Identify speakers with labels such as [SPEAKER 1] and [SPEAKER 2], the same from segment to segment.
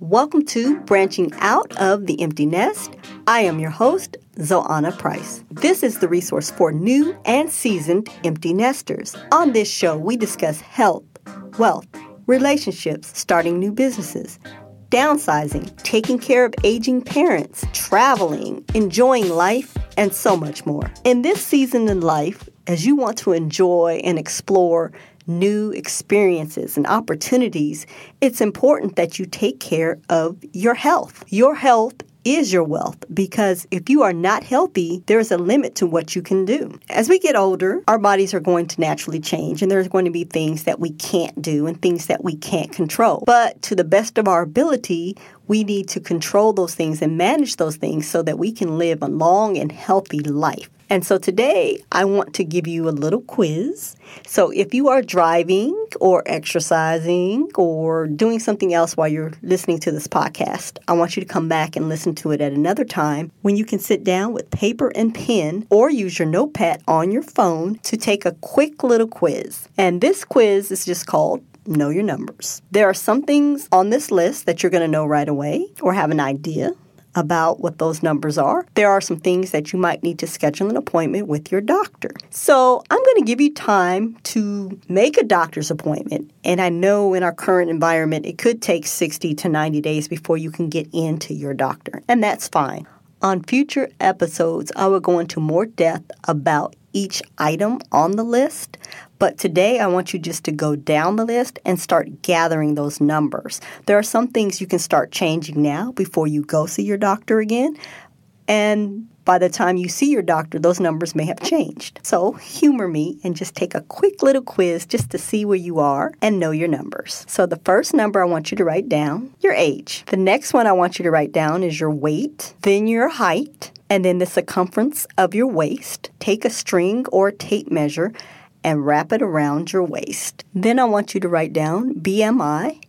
[SPEAKER 1] Welcome to Branching Out of the Empty Nest. I am your host, Zoana Price. This is the resource for new and seasoned empty nesters. On this show, we discuss health, wealth, relationships, starting new businesses, downsizing, taking care of aging parents, traveling, enjoying life, and so much more. In this season in life, as you want to enjoy and explore new experiences and opportunities, it's important that you take care of your health. Your health is your wealth because if you are not healthy, there's a limit to what you can do. As we get older, our bodies are going to naturally change and there's going to be things that we can't do and things that we can't control. But to the best of our ability, we need to control those things and manage those things so that we can live a long and healthy life. And so today I want to give you a little quiz. So if you are driving or exercising or doing something else while you're listening to this podcast, I want you to come back and listen to it at another time when you can sit down with paper and pen or use your notepad on your phone to take a quick little quiz. And this quiz is just called Know Your Numbers. There are some things on this list that you're going to know right away or have an idea about what those numbers are. There are some things that you might need to schedule an appointment with your doctor. So I'm going to give you time to make a doctor's appointment. And I know in our current environment, it could take 60 to 90 days before you can get into your doctor. And that's fine. On future episodes, I will go into more depth about each item on the list, but today I want you just to go down the list and start gathering those numbers. There are some things you can start changing now before you go see your doctor again. And by the time you see your doctor, those numbers may have changed. So humor me and just take a quick little quiz just to see where you are and know your numbers. So the first number I want you to write down, your age. The next one I want you to write down is your weight, then your height, and then the circumference of your waist. Take a string or tape measure and wrap it around your waist. Then I want you to write down BMI,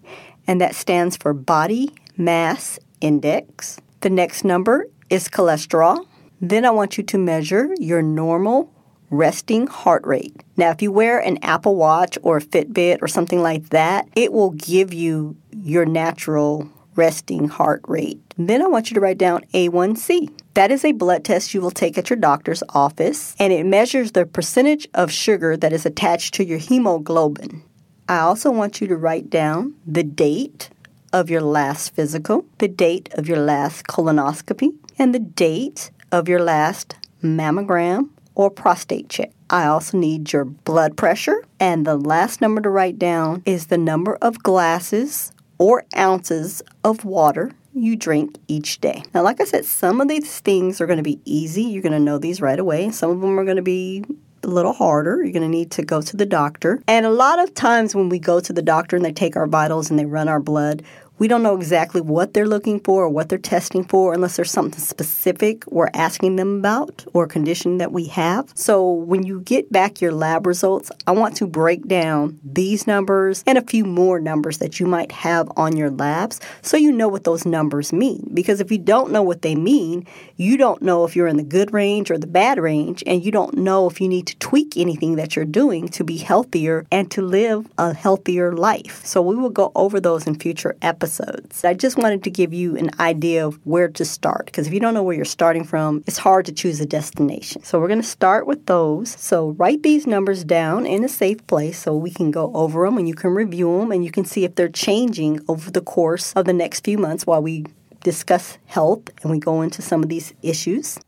[SPEAKER 1] and that stands for Body Mass Index. The next number is cholesterol. Then I want you to measure your normal resting heart rate. Now, if you wear an Apple Watch or a Fitbit or something like that, it will give you your natural resting heart rate. Then I want you to write down A1C. That is a blood test you will take at your doctor's office, and it measures the percentage of sugar that is attached to your hemoglobin. I also want you to write down the date of your last physical, the date of your last colonoscopy, and the date of your last mammogram or prostate check. I also need your blood pressure, and the last number to write down is the number of glasses or ounces of water you drink each day. Now, like I said, some of these things are going to be easy. You're going to know these right away. Some of them are going to be a little harder. You're going to need to go to the doctor. And a lot of times when we go to the doctor and they take our vitals and they run our blood, we don't know exactly what they're looking for or what they're testing for unless there's something specific we're asking them about or a condition that we have. So when you get back your lab results, I want to break down these numbers and a few more numbers that you might have on your labs so you know what those numbers mean. Because if you don't know what they mean, you don't know if you're in the good range or the bad range, and you don't know if you need to tweak anything that you're doing to be healthier and to live a healthier life. So we will go over those in future episodes episodes. I just wanted to give you an idea of where to start because if you don't know where you're starting from, it's hard to choose a destination. So we're going to start with those. So write these numbers down in a safe place so we can go over them and you can review them and you can see if they're changing over the course of the next few months while we discuss health and we go into some of these issues.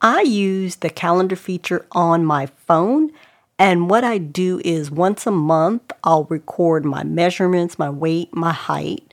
[SPEAKER 1] I use the calendar feature on my phone and what I do is once a month, I'll record my measurements, my weight, my height.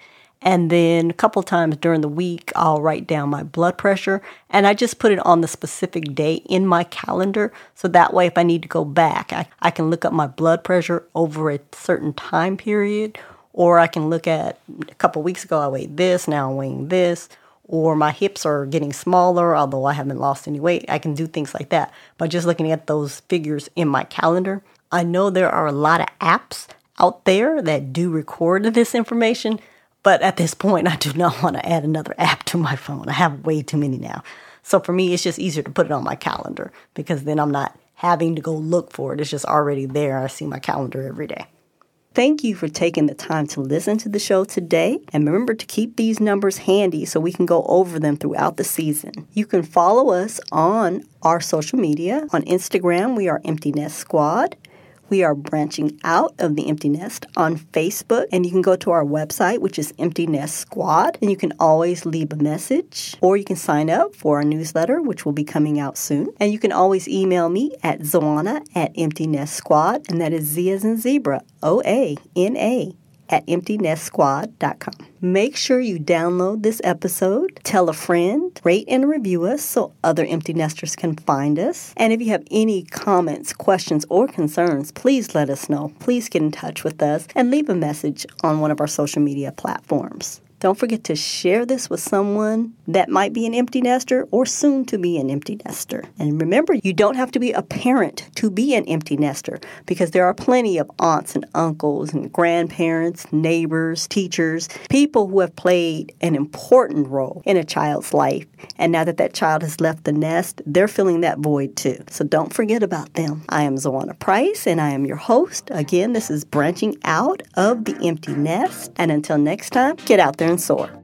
[SPEAKER 1] And then a couple times during the week, I'll write down my blood pressure and I just put it on the specific day in my calendar. So that way, if I need to go back, I, I can look up my blood pressure over a certain time period. Or I can look at a couple weeks ago, I weighed this, now I'm weighing this or my hips are getting smaller, although I haven't lost any weight. I can do things like that by just looking at those figures in my calendar. I know there are a lot of apps out there that do record this information, but at this point, I do not want to add another app to my phone. I have way too many now. So for me, it's just easier to put it on my calendar because then I'm not having to go look for it. It's just already there. I see my calendar every day. Thank you for taking the time to listen to the show today. And remember to keep these numbers handy so we can go over them throughout the season. You can follow us on our social media. On Instagram, we are Empty Nest Squad. We are branching out of the Empty Nest on Facebook, and you can go to our website, which is Empty Nest Squad, and you can always leave a message, or you can sign up for our newsletter, which will be coming out soon. And you can always email me at Zoana at Empty Nest Squad, and that is Z as in zebra, O A N A at emptynestsquad.com. Make sure you download this episode, tell a friend, rate and review us so other empty nesters can find us. And if you have any comments, questions, or concerns, please let us know. Please get in touch with us and leave a message on one of our social media platforms. Don't forget to share this with someone that might be an empty nester or soon to be an empty nester. And remember, you don't have to be a parent to be an empty nester because there are plenty of aunts and uncles and grandparents, neighbors, teachers, people who have played an important role in a child's life. And now that that child has left the nest, they're filling that void too. So don't forget about them. I am Zoana Price and I am your host. Again, this is Branching Out of the Empty Nest. And until next time, get out there and soar.